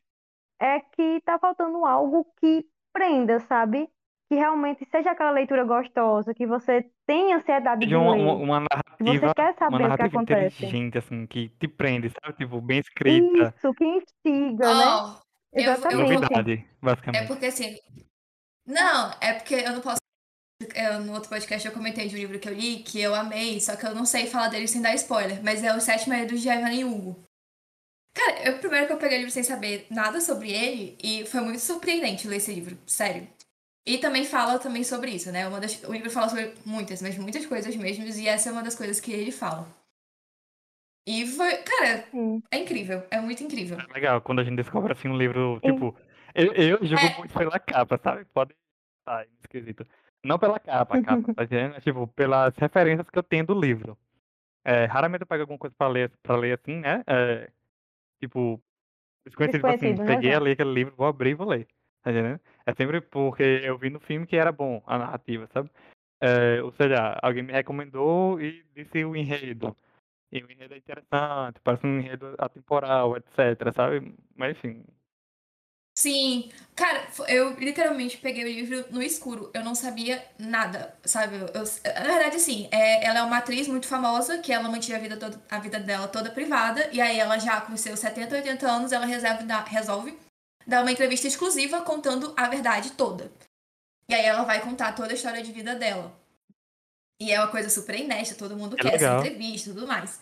é que está faltando algo que prenda, sabe? Que realmente seja aquela leitura gostosa, que você tem ansiedade de de uma, ler, uma, uma que você narrativa, quer uma saber o que narrativa acontece. inteligente, assim, que te prende, sabe? Tipo, bem escrita. Isso, que instiga, né? Ó, eu, eu. Exatamente. Novidade, É basicamente. porque assim. Não, é porque eu não posso. Eu- no outro podcast eu comentei de um livro que eu li que eu amei, só que eu não sei falar dele sem dar spoiler, mas é Os Sete Maridos de Evelyn Hugo. Cara, eu primeiro que eu peguei o livro sem saber nada sobre ele e foi muito surpreendente ler esse livro, sério. E também fala também sobre isso, né? Uma das, o livro fala sobre muitas, mas muitas coisas mesmo, e essa é uma das coisas que ele fala. E foi, cara, Sim. é incrível, é muito incrível. É legal quando a gente descobre assim um livro, Sim. tipo, eu, eu julgo É. muito pela capa, sabe? Pode estar esquisito. Não pela capa, a capa, tá? É, *laughs* Tipo, pelas referências que eu tenho do livro. É, raramente eu pego alguma coisa pra ler, pra ler assim, né? É, tipo, desconhecido, tipo assim, né, peguei ali aquele livro, vou abrir e vou ler. Tá entendendo? É sempre porque eu vi no filme que era bom a narrativa, sabe? É, ou seja, alguém me recomendou e disse o enredo. E o enredo é interessante, parece um enredo atemporal, etc, sabe? Mas enfim, Sim, cara, eu literalmente peguei o livro no escuro. Eu não sabia nada, sabe? Eu, na verdade, assim, é, ela é uma atriz muito famosa que ela mantinha a vida, toda, a vida dela toda privada. E aí ela já com seus 70, 80 anos, ela resolve dar, resolve dar uma entrevista exclusiva contando a verdade toda. E aí ela vai contar toda a história de vida dela. E é uma coisa super inesta, todo mundo É quer essa legal. entrevista e tudo mais.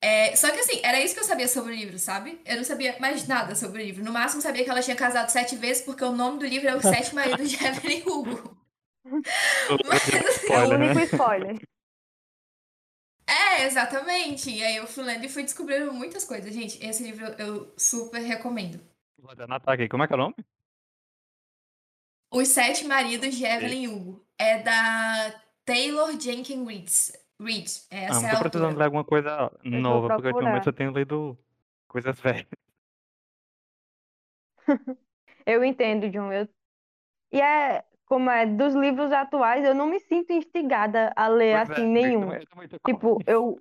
É, só que assim, era isso que eu sabia sobre o livro, sabe? Eu não sabia mais nada sobre o livro. No máximo, sabia que ela tinha casado sete vezes, porque o nome do livro é Os Sete Maridos de Evelyn Hugo. Mas, É o único spoiler. é, exatamente. E aí eu fui lendo e fui descobrindo muitas coisas. Gente, esse livro eu super recomendo. Vou aqui. Como é que é o nome? Os Sete Maridos de Evelyn Hugo. É da Taylor Jenkins Reid. Reid. Ah, Essa não é a precisando ler alguma coisa nova, porque ultimamente eu tenho lido coisas *laughs* velhas. *laughs* Eu entendo, John. Eu... E é como é dos livros atuais, eu não me sinto instigada a ler Pois é, assim eu nenhum. eu Tipo, eu.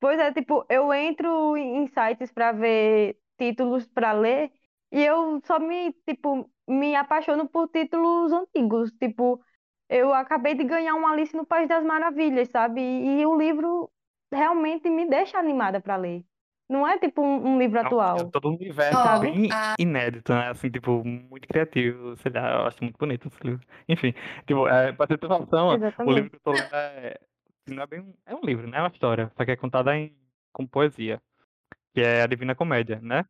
Pois é, tipo, eu entro em sites para ver títulos para ler e eu só me, tipo, me apaixono por títulos antigos. Tipo, eu acabei de ganhar um Alice no País das Maravilhas, sabe? E, e o livro realmente me deixa animada para ler. Não é tipo um, um livro É um- é atual. todo um universo Ó, bem a- inédito, né? Assim, tipo, muito criativo, sei lá, eu acho muito bonito esse livro. Enfim, tipo, é, pra ter noção, o livro que eu tô lendo é, não é bem um, é um livro, né? É uma história, só que é contada em, com poesia, que é a Divina Comédia, né?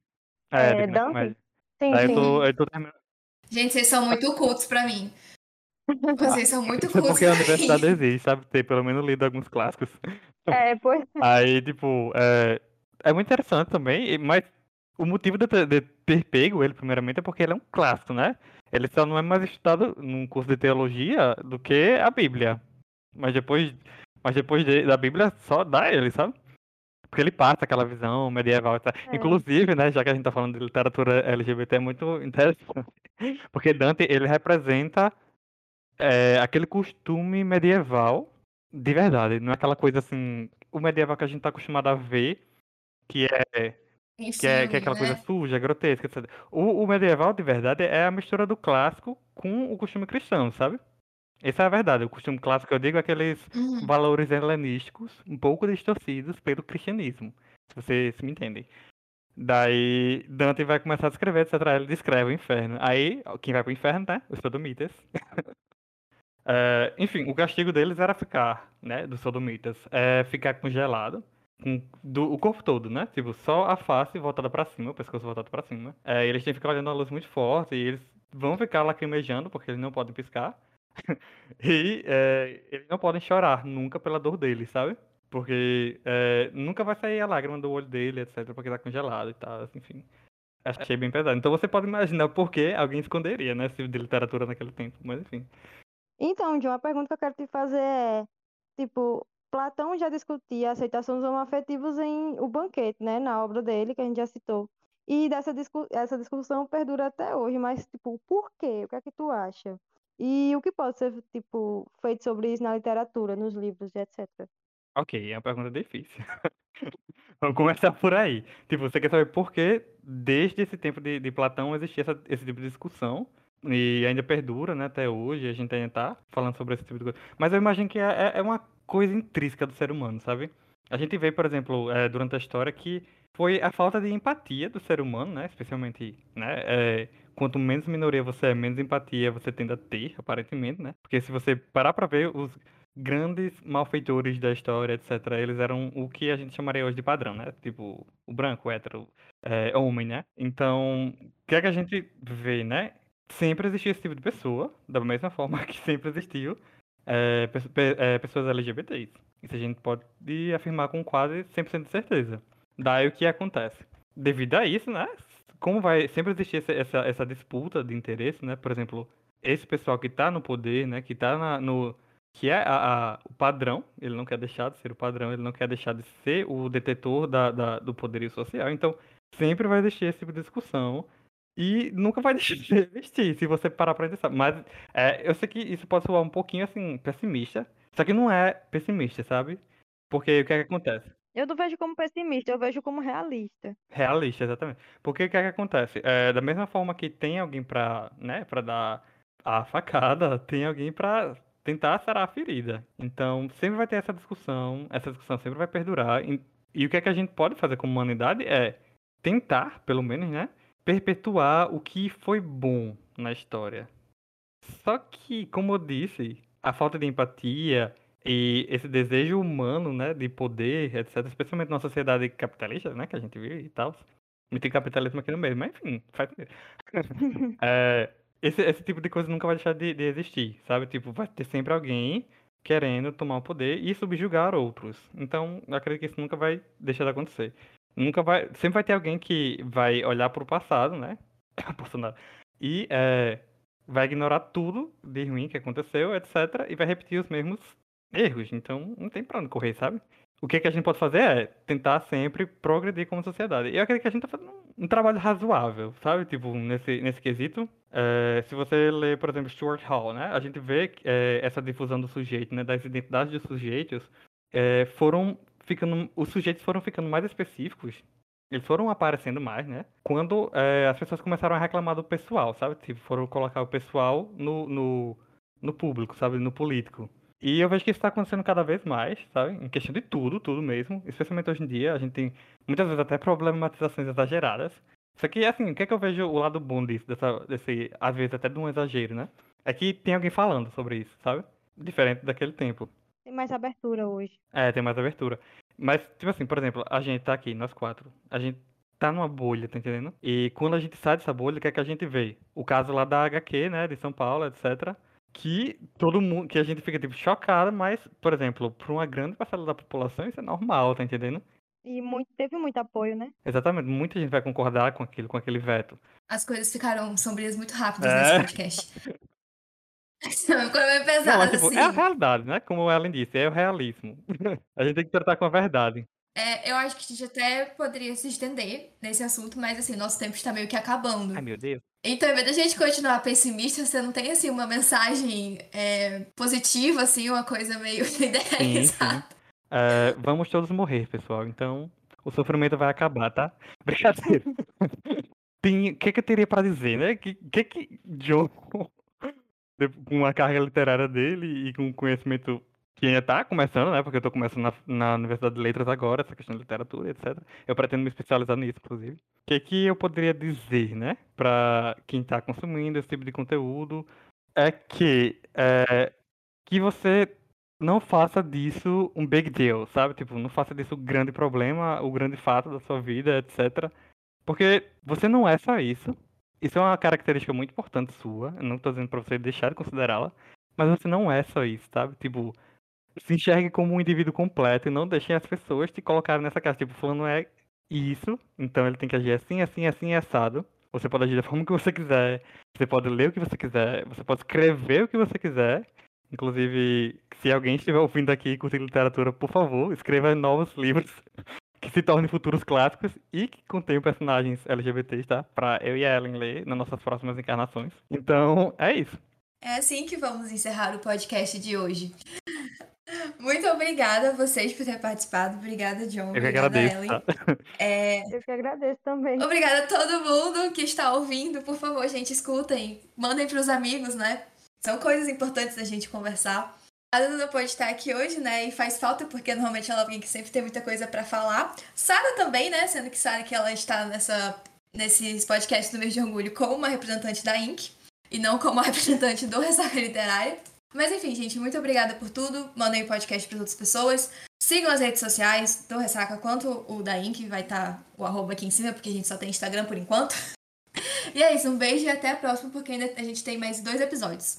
É, É, Divina Dante? Comédia. Sim, eu sim. tô, eu tô terminando, Gente, vocês são muito cultos pra mim. Vocês são muito isso é porque a universidade existe, sabe? Ter pelo menos lido alguns clássicos. É, pois Aí, tipo, é, é muito interessante também, mas o motivo de ter, de ter pego ele, primeiramente, é porque ele é um clássico, né? Ele só não é mais estudado num curso de teologia do que a Bíblia. Mas depois, mas depois de- da Bíblia, só dá ele, sabe? Porque ele passa aquela visão medieval. tal. É. Inclusive, né, já que a gente tá falando de literatura LGBT, é muito interessante. *laughs* Porque Dante, ele representa é, aquele costume medieval de verdade. Não é aquela coisa assim, o medieval que a gente tá acostumado a ver, que é, que é, que é aquela coisa né? suja, grotesca, etc. O, o medieval, de verdade, é a mistura do clássico com o costume cristão, sabe? Essa é a verdade. O costume clássico, eu digo, é aqueles Uhum. valores helenísticos um pouco distorcidos pelo cristianismo. Vocês me entendem. Daí Dante vai começar a descrever, etc. Ele descreve o inferno. Aí, quem vai pro inferno, né? Os sodomitas. *laughs* é, enfim, o castigo deles era ficar, né? Dos sodomitas. É ficar congelado. Com, do, o corpo todo, né? Tipo, só a face voltada para cima, o pescoço voltado para cima. É, eles têm que ficar olhando a luz muito forte e eles vão ficar lacrimejando porque eles não podem piscar. *laughs* e é, eles não podem chorar nunca pela dor deles, sabe? Porque é, nunca vai sair a lágrima do olho dele, etc, porque tá congelado e tal, enfim. Achei bem pesado. Então você pode imaginar por que alguém esconderia, né, esse tipo de literatura naquele tempo, mas enfim. Então, John, a pergunta que eu quero te fazer é, tipo, Platão já discutia a aceitação dos homoafetivos em O Banquete, né, na obra dele, que a gente já citou. E dessa discu essa discussão perdura até hoje, mas, tipo, por quê? O que é que tu acha? E o que pode ser, tipo, feito sobre isso na literatura, nos livros, etc. Ok, é uma pergunta difícil. *laughs* Vamos começar por aí. Tipo, você quer saber por que, desde esse tempo de, de Platão, existia essa, esse tipo de discussão e ainda perdura, né, até hoje, a gente ainda tá falando sobre esse tipo de coisa. Mas eu imagino que é, é, é uma coisa intrínseca do ser humano, sabe? A gente vê, por exemplo, é, durante a história que foi a falta de empatia do ser humano, né, especialmente, né, é, quanto menos minoria você é, menos empatia você tende a ter, aparentemente, né? Porque se você parar pra ver os grandes malfeitores da história, etc., eles eram o que a gente chamaria hoje de padrão, né? Tipo, o branco, o hétero, é, homem, né? Então, o que é que a gente vê, né? Sempre existiu esse tipo de pessoa, da mesma forma *laughs* que sempre existiu é, é, pessoas LGBTs. Isso a gente pode afirmar com quase 100% de certeza. Daí o que acontece? Devido a isso, né? Como vai sempre existir essa, essa disputa de interesse, né? Por exemplo, esse pessoal que está no poder, né? Que está na, no, que é a, a, o padrão, ele não quer deixar de ser o padrão, ele não quer deixar de ser o detetor da, da, do poderio social. Então, sempre vai existir esse tipo de discussão e nunca vai *laughs* deixar de existir, se você parar pra pensar. Mas é, eu sei que isso pode soar um pouquinho, assim, pessimista, só que não é pessimista, sabe? Porque o que é que acontece? Eu não vejo como pessimista, eu vejo como realista. Realista, exatamente. Porque o que é que acontece? É, da mesma forma que tem alguém pra, né, pra dar a facada, *laughs* tem alguém pra tentar sarar a ferida. Então, sempre vai ter essa discussão, essa discussão sempre vai perdurar. E, e o que é que a gente pode fazer como humanidade é tentar, pelo menos, né, perpetuar o que foi bom na história. Só que, como eu disse, a falta de empatia e esse desejo humano, né, de poder, etc., especialmente na sociedade capitalista, né, que a gente vive e tal. Me tem capitalismo aqui no meio, mas enfim, faz *laughs* é, esse, esse tipo de coisa nunca vai deixar de, de existir, sabe? Tipo, vai ter sempre alguém querendo tomar o poder e subjugar outros. Então, eu acredito que isso nunca vai deixar de acontecer. Nunca vai. Sempre vai ter alguém que vai olhar para o passado, né? *coughs* E é, vai ignorar tudo de ruim que aconteceu, etc. E vai repetir os mesmos erros. Então, não tem pra onde correr, sabe? O que, que a gente pode fazer é tentar sempre progredir como sociedade. E eu acredito que a gente tá fazendo um, trabalho razoável, sabe? Tipo, nesse, nesse quesito. É, se você ler, por exemplo, Stuart Hall, né? A gente vê é, essa difusão do sujeito, né? Das identidades dos sujeitos, é, foram ficando, os sujeitos foram ficando mais específicos. Eles foram aparecendo mais, né? Quando é, as pessoas começaram a reclamar do pessoal, sabe? Tipo, foram colocar o pessoal no, no, no público, sabe? No político. E eu vejo que isso está acontecendo cada vez mais, sabe? Em questão de tudo, tudo mesmo. Especialmente hoje em dia, a gente tem muitas vezes até problematizações exageradas. Só que, assim, o que é que eu vejo o lado bom disso, dessa, desse, às vezes até de um exagero, né? É que tem alguém falando sobre isso, sabe? Diferente daquele tempo. Tem mais abertura hoje. É, tem mais abertura. Mas, tipo assim, por exemplo, a gente tá aqui, nós quatro. A gente tá numa bolha, tá entendendo? E quando a gente sai dessa bolha, o que é que a gente vê? O caso lá da HQ, né, de São Paulo, etc. Que todo mundo, que a gente fica, tipo, chocado, mas, por exemplo, pra uma grande parcela da população isso é normal, tá entendendo? E muito, teve muito apoio, né? Exatamente, muita gente vai concordar com aquilo, com aquele veto. As coisas ficaram sombrias muito rápidas é. nesse podcast. *laughs* Ficou meio pesado, Não, tipo, assim. É a realidade, né? Como a Ellen disse, é o realismo. *laughs* a gente tem que tratar com a verdade. É, eu acho que a gente até poderia se estender nesse assunto, mas assim, nosso tempo está meio que acabando. Ai, meu Deus. Então, ao invés da gente continuar pessimista, você não tem assim uma mensagem é, positiva, assim, uma coisa meio *laughs* idealizada. É, vamos todos morrer, pessoal. Então, o sofrimento vai acabar, tá? *laughs* Brincadeira. O que, que eu teria para dizer, né? O que, que que com a carga literária dele e com conhecimento que ainda tá começando, né? Porque eu tô começando na, na Universidade de Letras agora, essa questão de literatura, etc. Eu pretendo me especializar nisso, inclusive. O que, que eu poderia dizer, né? Pra quem tá consumindo esse tipo de conteúdo é que, é, que você não faça disso um big deal, sabe? Tipo, não faça disso o grande problema, o grande fato da sua vida, etc. Porque você não é só isso. Isso é uma característica muito importante sua. Eu não tô dizendo pra você deixar de considerá-la. Mas você não é só isso, sabe? Tipo, se enxergue como um indivíduo completo e não deixem as pessoas te colocarem nessa casa. Tipo, fulano é isso, então ele tem que agir assim, assim, assim, assado. Você pode agir da *laughs* forma que você quiser, você pode ler o que você quiser, você pode escrever o que você quiser. Inclusive, se alguém estiver ouvindo aqui e curtir literatura, por favor, escreva novos livros se tornem futuros clássicos e que contenham personagens LGBTs, tá? Pra eu e a Ellen ler nas nossas próximas encarnações. Então, é isso. É assim que vamos encerrar o podcast de hoje. *laughs* Muito obrigada a vocês por terem participado. Obrigada, John. Eu que obrigada, agradeço, Ellen. tá? É, Eu que agradeço também. Obrigada a todo mundo que está ouvindo. Por favor, gente, escutem. Mandem pros amigos, né? São coisas importantes da gente conversar. A Duda não pode estar aqui hoje, né? E faz falta, porque normalmente ela é alguém que sempre tem muita coisa pra falar. Sara também, né? Sendo que Sara que ela está nessa, nesses podcasts do mês de orgulho como uma representante da Inc. E não como uma *laughs* representante do Ressaca Literária. Mas enfim, gente, muito obrigada por tudo. Mandem o podcast para outras pessoas. Sigam as redes sociais do Ressaca, quanto o da Inc. Vai estar o arroba aqui em cima, porque a gente só tem Instagram por enquanto. *laughs* E é isso, um beijo e até a próxima, porque ainda a gente tem mais dois episódios.